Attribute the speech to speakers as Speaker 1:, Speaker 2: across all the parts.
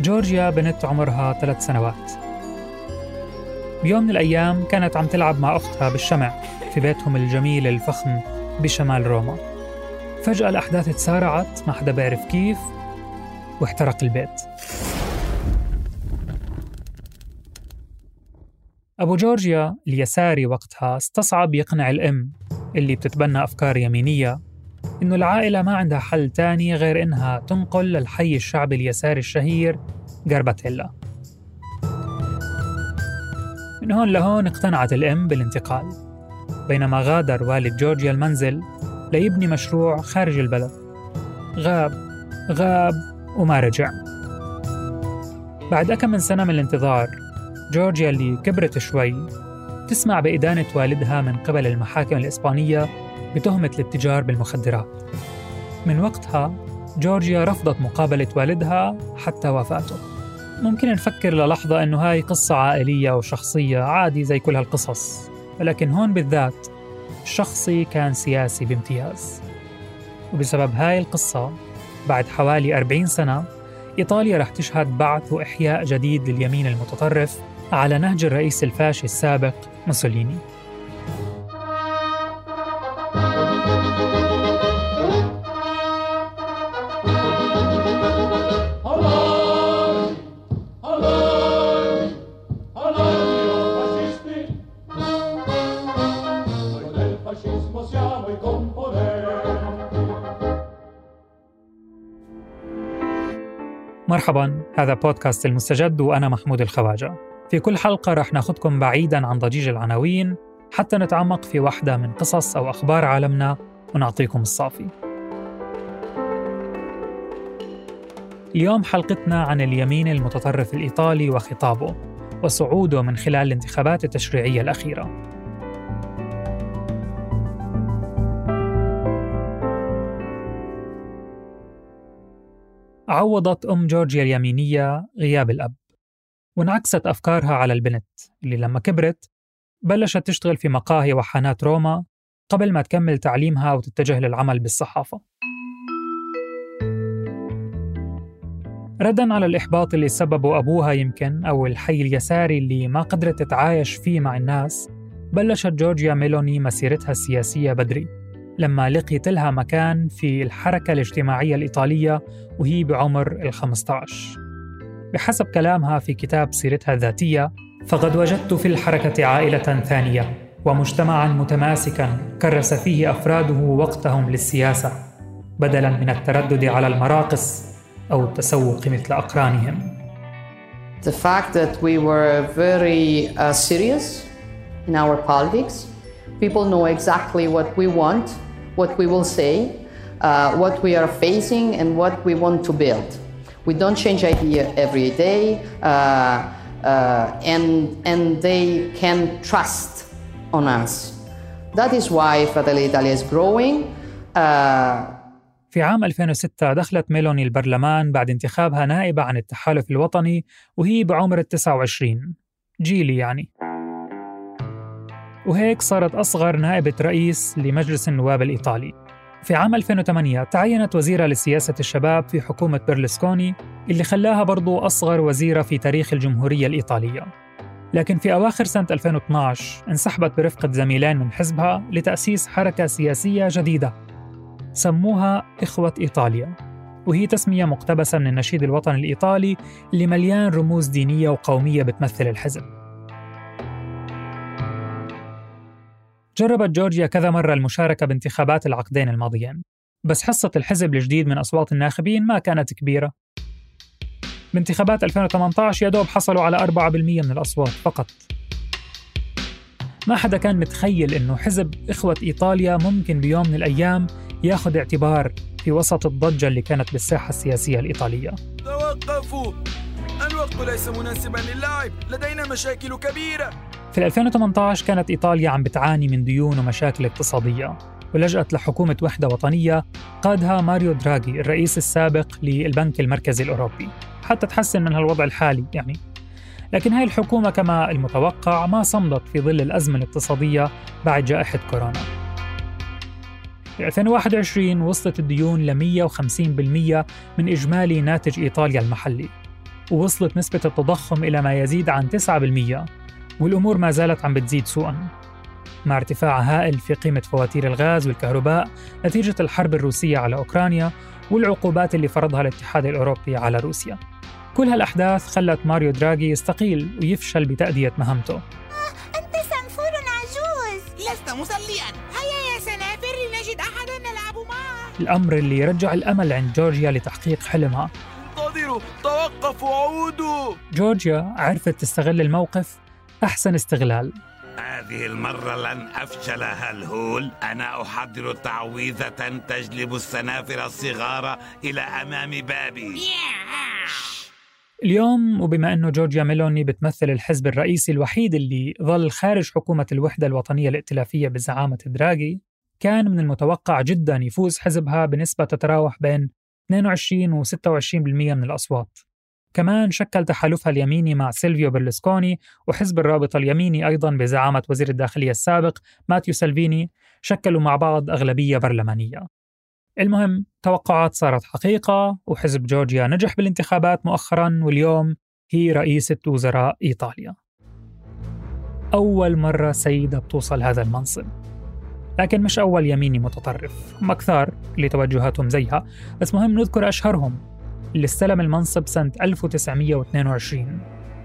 Speaker 1: جورجيا بنت عمرها ثلاث سنوات. بيوم من الأيام كانت عم تلعب مع أختها بالشمع في بيتهم الجميل الفخم بشمال روما. فجأة الأحداث تسارعت ما حدا بيعرف كيف واحترق البيت. أبو جورجيا اليساري وقتها استصعب يقنع الأم اللي بتتبنى أفكار يمينية إنه العائلة ما عندها حل تاني غير إنها تنقل للحي الشعبي اليساري الشهير غرباتيلا. من هون لهون اقتنعت الأم بالانتقال بينما غادر والد جورجيا المنزل ليبني مشروع خارج البلد. غاب غاب وما رجع. بعد أكم من سنة من الانتظار جورجيا اللي كبرت شوي تسمع بإدانة والدها من قبل المحاكم الإسبانية بتهمة الاتجار بالمخدرات. من وقتها جورجيا رفضت مقابلة والدها حتى وفاته. ممكن نفكر للحظة إنه هاي قصة عائلية وشخصية عادي زي كل هالقصص ولكن هون بالذات الشخصي كان سياسي بامتياز. وبسبب هاي القصة بعد حوالي 40 سنة إيطاليا رح تشهد بعث وإحياء جديد لليمين المتطرف على نهج الرئيس الفاشي السابق موسوليني. مرحبا هذا بودكاست المستجد وأنا محمود الخواجة. في كل حلقة رح ناخدكم بعيدا عن ضجيج العناوين حتى نتعمق في واحدة من قصص أو أخبار عالمنا ونعطيكم الصافي. اليوم حلقتنا عن اليمين المتطرف الإيطالي وخطابه وصعوده من خلال الانتخابات التشريعية الأخيرة. عوضت أم جورجيا اليمينية غياب الأب. وانعكست أفكارها على البنت اللي لما كبرت بلشت تشتغل في مقاهي وحانات روما قبل ما تكمل تعليمها وتتجه للعمل بالصحافة. ردا على الإحباط اللي سببه أبوها يمكن أو الحي اليساري اللي ما قدرت تتعايش فيه مع الناس بلشت جورجيا ميلوني مسيرتها السياسية بدري لما لقيت لها مكان في الحركة الاجتماعية الإيطالية وهي بعمر ال 15 بحسب كلامها في كتاب سيرتها الذاتية فقد وجدت في الحركة عائلة ثانية ومجتمعا متماسكا كرس فيه أفراده وقتهم للسياسة بدلا من التردد على المراقص أو التسوق مثل أقرانهم
Speaker 2: The fact that we were very uh, serious in our politics, people know exactly what we want, what we will say, uh, what we are facing, and what we want to build. We don't change idea every day, uh, uh, and and they can trust on us. That is why Fratelli Italia is growing. Uh,
Speaker 1: في عام 2006 دخلت ميلوني البرلمان بعد انتخابها نائبة عن التحالف الوطني وهي بعمر ال 29 جيلي يعني وهيك صارت أصغر نائبة رئيس لمجلس النواب الإيطالي في عام 2008 تعينت وزيرة لسياسة الشباب في حكومة بيرلسكوني اللي خلاها برضو أصغر وزيرة في تاريخ الجمهورية الإيطالية. لكن في أواخر سنة 2012 انسحبت برفقة زميلين من حزبها لتأسيس حركة سياسية جديدة سموها إخوة إيطاليا. وهي تسمية مقتبسة من النشيد الوطني الإيطالي اللي مليان رموز دينية وقومية بتمثل الحزب. جربت جورجيا كذا مرة المشاركة بانتخابات العقدين الماضيين بس حصة الحزب الجديد من أصوات الناخبين ما كانت كبيرة. بانتخابات 2018 يا دوب حصلوا على 4% من الأصوات فقط. ما حدا كان متخيل إنه حزب إخوة إيطاليا ممكن بيوم من الأيام ياخذ اعتبار في وسط الضجة اللي كانت بالساحة السياسية الإيطالية.
Speaker 3: توقفوا! الوقت ليس مناسبا للعب لدينا مشاكل كبيرة!
Speaker 1: في 2018 كانت إيطاليا عم بتعاني من ديون ومشاكل اقتصادية ولجأت لحكومة وحدة وطنية قادها ماريو دراغي الرئيس السابق للبنك المركزي الأوروبي. حتى تحسن من هالوضع الحالي يعني. لكن هاي الحكومة كما المتوقع ما صمدت في ظل الأزمة الاقتصادية بعد جائحة كورونا. في 2021 وصلت الديون ل 150% من إجمالي ناتج إيطاليا المحلي ووصلت نسبة التضخم إلى ما يزيد عن 9% والأمور ما زالت عم بتزيد سوءاً. مع ارتفاع هائل في قيمة فواتير الغاز والكهرباء نتيجة الحرب الروسية على أوكرانيا والعقوبات اللي فرضها الاتحاد الأوروبي على روسيا. كل هالأحداث خلت ماريو دراغي يستقيل ويفشل بتأدية مهمته
Speaker 4: أنت صنفور عجوز.
Speaker 5: لست مصليا
Speaker 4: هيا يا سنافر لنجد أحدا نلعب معه.
Speaker 1: الأمر اللي يرجع الأمل عند جورجيا لتحقيق حلمها.
Speaker 3: انتظروا توقفوا عودوا.
Speaker 1: جورجيا عرفت تستغل الموقف أحسن استغلال.
Speaker 6: هذه المرة لن أفشل هالهول أنا أحضر تعويذة تجلب السنافر الصغار إلى أمام بابي.
Speaker 1: اليوم وبما أنه جورجيا ميلوني بتمثل الحزب الرئيسي الوحيد اللي ظل خارج حكومة الوحدة الوطنية الائتلافية بزعامة دراغي كان من المتوقع جدا يفوز حزبها بنسبة تتراوح بين 22 و 26% من الأصوات. كمان شكل تحالفها اليميني مع سيلفيو برلسكوني وحزب الرابطة اليميني أيضا بزعامة وزير الداخلية السابق ماتيو سالفيني شكلوا مع بعض أغلبية برلمانية. المهم توقعات صارت حقيقة وحزب جورجيا نجح بالانتخابات مؤخرا واليوم هي رئيسة وزراء إيطاليا. أول مرة سيدة بتوصل هذا المنصب. لكن مش أول يميني متطرف. هم كثار اللي توجهاتهم زيها. بس مهم نذكر أشهرهم. اللي استلم المنصب سنة 1922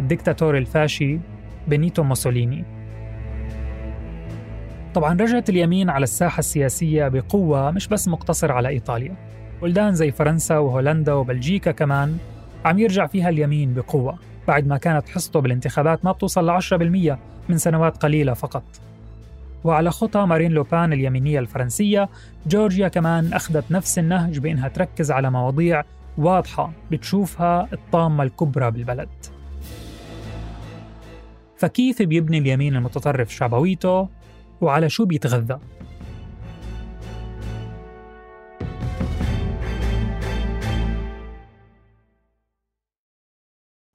Speaker 1: الدكتاتور الفاشي بينيتو موسوليني. طبعا رجعت اليمين على الساحة السياسية بقوة مش بس مقتصر على إيطاليا. بلدان زي فرنسا وهولندا وبلجيكا كمان عم يرجع فيها اليمين بقوة بعد ما كانت حصته بالانتخابات ما بتوصل ل 10% من سنوات قليلة فقط. وعلى خطى مارين لوبان اليمينية الفرنسية جورجيا كمان أخذت نفس النهج بأنها تركز على مواضيع واضحة بتشوفها الطامة الكبرى بالبلد فكيف بيبني اليمين المتطرف شعبويته وعلى شو بيتغذى؟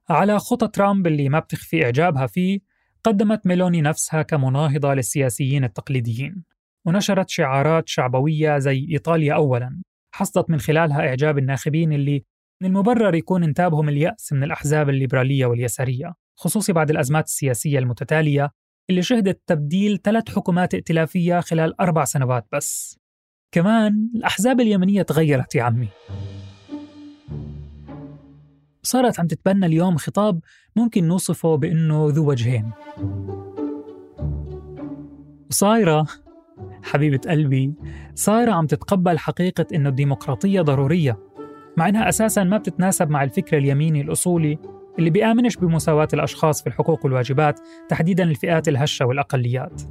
Speaker 1: على خطى ترامب اللي ما بتخفي إعجابها فيه قدمت ميلوني نفسها كمناهضة للسياسيين التقليديين ونشرت شعارات شعبوية زي إيطاليا أولاً حصدت من خلالها إعجاب الناخبين اللي من المبرر يكون انتابهم اليأس من الأحزاب الليبرالية واليسارية خصوصي بعد الأزمات السياسية المتتالية اللي شهدت تبديل ثلاث حكومات ائتلافية خلال أربع سنوات بس. كمان الأحزاب اليمنية تغيرت يا عمي. صارت عم تتبنى اليوم خطاب ممكن نوصفه بأنه ذو وجهين. وصايرة حبيبة قلبي صايرة عم تتقبل حقيقة إنه الديمقراطية ضرورية مع إنها أساساً ما بتتناسب مع الفكر اليميني الأصولي اللي بيآمنش بمساواة الأشخاص في الحقوق والواجبات تحديداً الفئات الهشة والأقليات.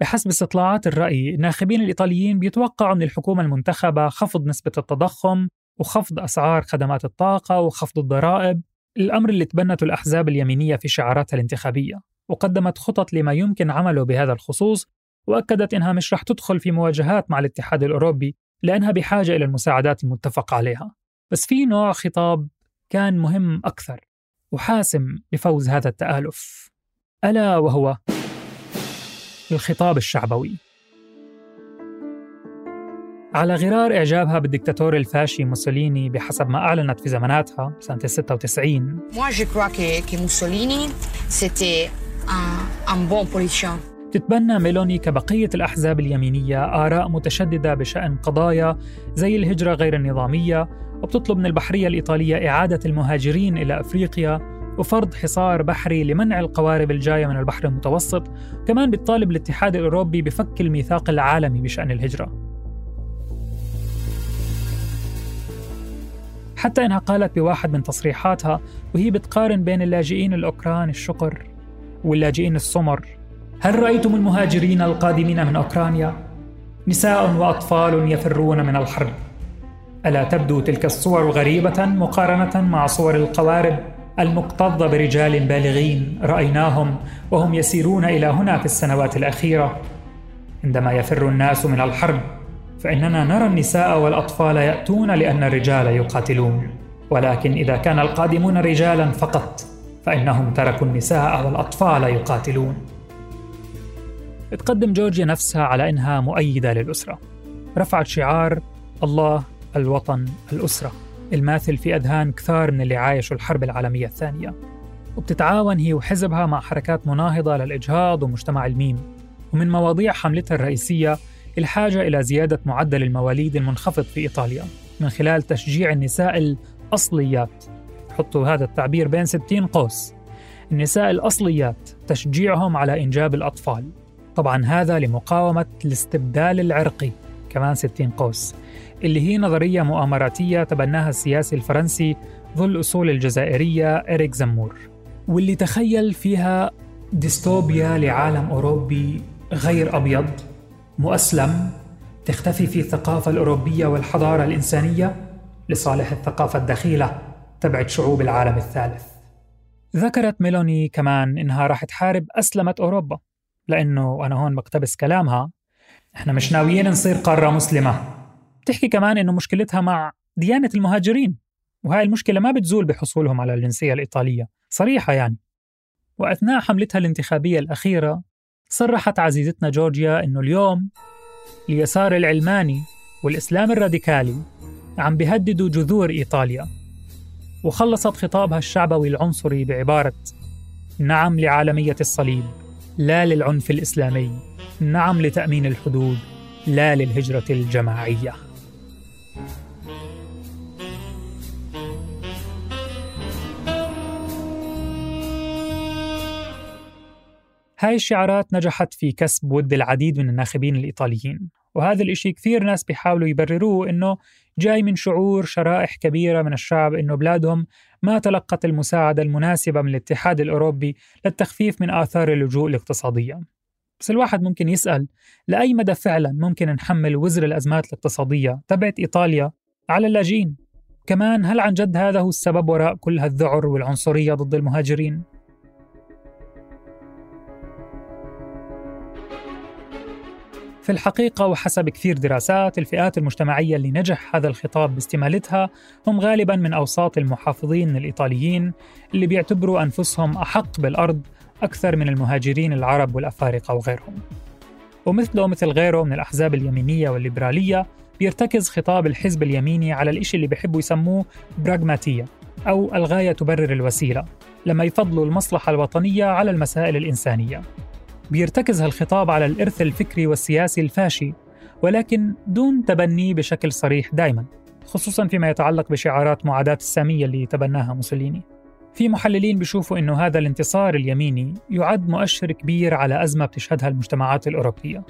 Speaker 1: بحسب استطلاعات الرأي الناخبين الإيطاليين بيتوقعوا من الحكومة المنتخبة خفض نسبة التضخم وخفض أسعار خدمات الطاقة وخفض الضرائب الأمر اللي تبنته الأحزاب اليمينية في شعاراتها الانتخابية وقدمت خطط لما يمكن عمله بهذا الخصوص وأكدت إنها مش رح تدخل في مواجهات مع الاتحاد الأوروبي لأنها بحاجة إلى المساعدات المتفق عليها. بس في نوع خطاب كان مهم أكثر وحاسم لفوز هذا التآلف. ألا وهو الخطاب الشعبوي. على غرار إعجابها بالدكتاتور الفاشي موسوليني بحسب ما أعلنت في زماناتها سنة 96
Speaker 7: Moi, je crois que, que Mussolini, c'était un, un bon politicien.
Speaker 1: تتبنى ميلوني كبقية الأحزاب اليمينية آراء متشددة بشأن قضايا زي الهجرة غير النظامية وبتطلب من البحرية الإيطالية إعادة المهاجرين إلى أفريقيا وفرض حصار بحري لمنع القوارب الجاية من البحر المتوسط كمان بتطالب الاتحاد الأوروبي بفك الميثاق العالمي بشأن الهجرة حتى إنها قالت بواحد من تصريحاتها وهي بتقارن بين اللاجئين الأوكران الشقر واللاجئين السمر هل رأيتم المهاجرين القادمين من أوكرانيا؟ نساء وأطفال يفرون من الحرب. ألا تبدو تلك الصور غريبة مقارنة مع صور القوارب المكتظة برجال بالغين رأيناهم وهم يسيرون إلى هنا في السنوات الأخيرة. عندما يفر الناس من الحرب فإننا نرى النساء والأطفال يأتون لأن الرجال يقاتلون. ولكن إذا كان القادمون رجالا فقط فإنهم تركوا النساء والأطفال يقاتلون. تقدم جورجيا نفسها على إنها مؤيدة للأسرة. رفعت شعار الله الوطن الأسرة. الماثل في أذهان كثار من اللي عايشوا الحرب العالمية الثانية. وبتتعاون هي وحزبها مع حركات مناهضة للإجهاض ومجتمع الميم. ومن مواضيع حملتها الرئيسية الحاجة إلى زيادة معدل المواليد المنخفض في إيطاليا من خلال تشجيع النساء الأصليات. حطوا هذا التعبير بين 60 قوس. النساء الأصليات تشجيعهم على إنجاب الأطفال. طبعا هذا لمقاومة الاستبدال العرقي. كمان 60 قوس. اللي هي نظرية مؤامراتية تبناها السياسي الفرنسي ذو الأصول الجزائرية إريك زمور واللي تخيل فيها ديستوبيا لعالم أوروبي غير أبيض. مؤسلم تختفي فيه الثقافة الأوروبية والحضارة الإنسانية لصالح الثقافة الدخيلة تبعت شعوب العالم الثالث. ذكرت ميلوني كمان إنها راح تحارب أسلمة أوروبا لأنه وأنا هون بقتبس كلامها إحنا مش ناويين نصير قارة مسلمة. بتحكي كمان إنه مشكلتها مع ديانة المهاجرين وهاي المشكلة ما بتزول بحصولهم على الجنسية الإيطالية صريحة يعني. وأثناء حملتها الانتخابية الأخيرة صرحت عزيزتنا جورجيا أنه اليوم اليسار العلماني والإسلام الراديكالي عم بيهددوا جذور إيطاليا وخلصت خطابها الشعبوي العنصري بعبارة نعم لعالمية الصليب لا للعنف الإسلامي نعم لتأمين الحدود لا للهجرة الجماعية. هاي الشعارات نجحت في كسب ود العديد من الناخبين الإيطاليين وهذا الإشي كثير ناس بيحاولوا يبرروه إنه جاي من شعور شرائح كبيرة من الشعب إنه بلادهم ما تلقت المساعدة المناسبة من الاتحاد الأوروبي للتخفيف من آثار اللجوء الاقتصادية بس الواحد ممكن يسأل لأي مدى فعلا ممكن نحمل وزر الأزمات الاقتصادية تبعت إيطاليا على اللاجئين كمان هل عن جد هذا هو السبب وراء كل هالذعر والعنصرية ضد المهاجرين؟ في الحقيقة وحسب كثير دراسات الفئات المجتمعية اللي نجح هذا الخطاب باستمالتها هم غالبا من أوساط المحافظين الإيطاليين اللي بيعتبروا أنفسهم أحق بالأرض أكثر من المهاجرين العرب والأفارقة وغيرهم. ومثله مثل غيره من الأحزاب اليمينية والليبرالية بيرتكز خطاب الحزب اليميني على الإشي اللي بيحبوا يسموه براغماتية أو الغاية تبرر الوسيلة لما يفضلوا المصلحة الوطنية على المسائل الإنسانية. بيرتكز هالخطاب على الإرث الفكري والسياسي الفاشي ولكن دون تبنيه بشكل صريح دائما خصوصا فيما يتعلق بشعارات معاداة السامية اللي تبناها موسوليني في محللين بيشوفوا إنه هذا الانتصار اليميني يعد مؤشر كبير على أزمة بتشهدها المجتمعات الأوروبية.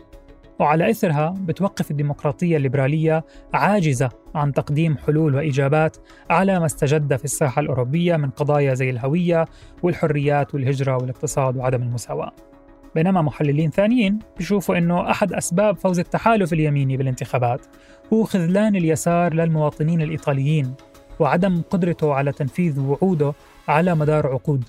Speaker 1: وعلى إثرها بتوقف الديمقراطية الليبرالية عاجزة عن تقديم حلول وإجابات على ما استجد في الساحة الأوروبية من قضايا زي الهوية والحريات والهجرة والاقتصاد وعدم المساواة. بينما محللين ثانيين بيشوفوا إنه أحد أسباب فوز التحالف اليميني بالانتخابات هو خذلان اليسار للمواطنين الإيطاليين وعدم قدرته على تنفيذ وعوده على مدار عقود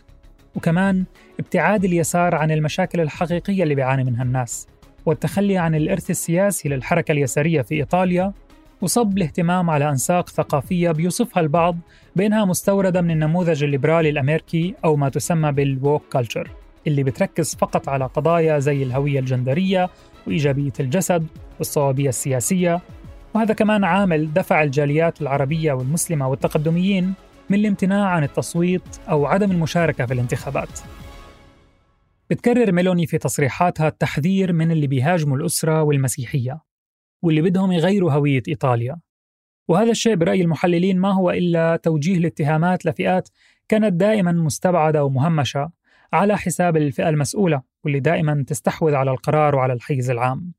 Speaker 1: وكمان ابتعاد اليسار عن المشاكل الحقيقية اللي بيعاني منها الناس والتخلي عن الإرث السياسي للحركة اليسارية في إيطاليا وصب الاهتمام على أنساق ثقافية بيوصفها البعض بأنها مستوردة من النموذج الليبرالي الأمريكي أو ما تسمى بالووك كلتشر اللي بتركز فقط على قضايا زي الهوية الجندرية وإيجابية الجسد والصوابية السياسية. وهذا كمان عامل دفع الجاليات العربية والمسلمة والتقدميين من الامتناع عن التصويت أو عدم المشاركة في الانتخابات. بتكرر ميلوني في تصريحاتها التحذير من اللي بيهاجموا الأسرة والمسيحية واللي بدهم يغيروا هوية إيطاليا. وهذا الشيء برأي المحللين ما هو إلا توجيه الاتهامات لفئات كانت دائما مستبعدة ومهمشة على حساب الفئة المسؤولة واللي دائما تستحوذ على القرار وعلى الحيز العام.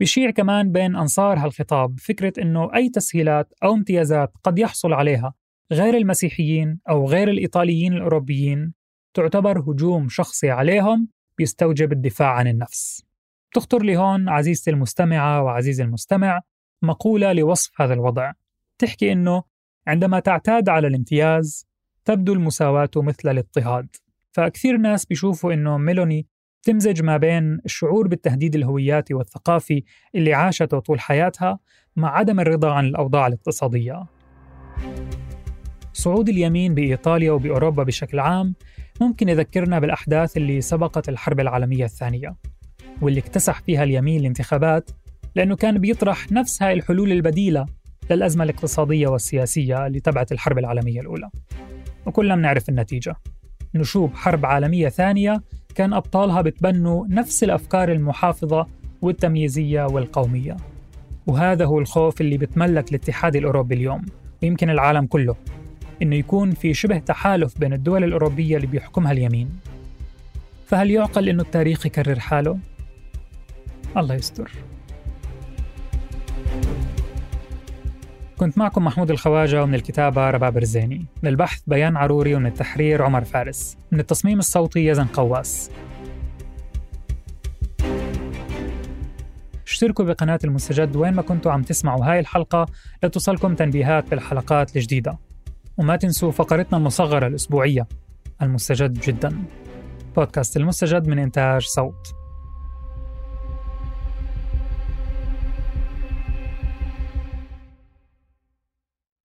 Speaker 1: بيشيع كمان بين أنصار هالخطاب فكرة أنه أي تسهيلات أو امتيازات قد يحصل عليها غير المسيحيين أو غير الإيطاليين الأوروبيين تعتبر هجوم شخصي عليهم بيستوجب الدفاع عن النفس. تخطر لي هون عزيزتي المستمعة وعزيزي المستمع مقولة لوصف هذا الوضع. تحكي أنه عندما تعتاد على الامتياز تبدو المساواة مثل الاضطهاد. فكثير ناس بيشوفوا إنه ميلوني تمزج ما بين الشعور بالتهديد الهوياتي والثقافي اللي عاشته طول حياتها مع عدم الرضا عن الأوضاع الاقتصادية. صعود اليمين بإيطاليا وبأوروبا بشكل عام ممكن يذكرنا بالأحداث اللي سبقت الحرب العالمية الثانية واللي اكتسح فيها اليمين الانتخابات لأنه كان بيطرح نفس هاي الحلول البديلة للأزمة الاقتصادية والسياسية اللي تبعت الحرب العالمية الأولى. وكلنا بنعرف النتيجة. نشوب حرب عالمية ثانية كان أبطالها بتبنوا نفس الأفكار المحافظة والتمييزية والقومية. وهذا هو الخوف اللي بتملك الاتحاد الأوروبي اليوم ويمكن العالم كله إنه يكون في شبه تحالف بين الدول الأوروبية اللي بيحكمها اليمين. فهل يعقل إنه التاريخ يكرر حاله؟ الله يستر. كنت معكم محمود الخواجة ومن الكتابة رباب رزيني من البحث بيان عروري ومن التحرير عمر فارس. من التصميم الصوتي يزن قواس. اشتركوا بقناة المستجد وين ما كنتوا عم تسمعوا هاي الحلقة لتصلكم تنبيهات بالحلقات الجديدة. وما تنسوا فقرتنا المصغرة الأسبوعية. المستجد جدا. بودكاست المستجد من إنتاج صوت.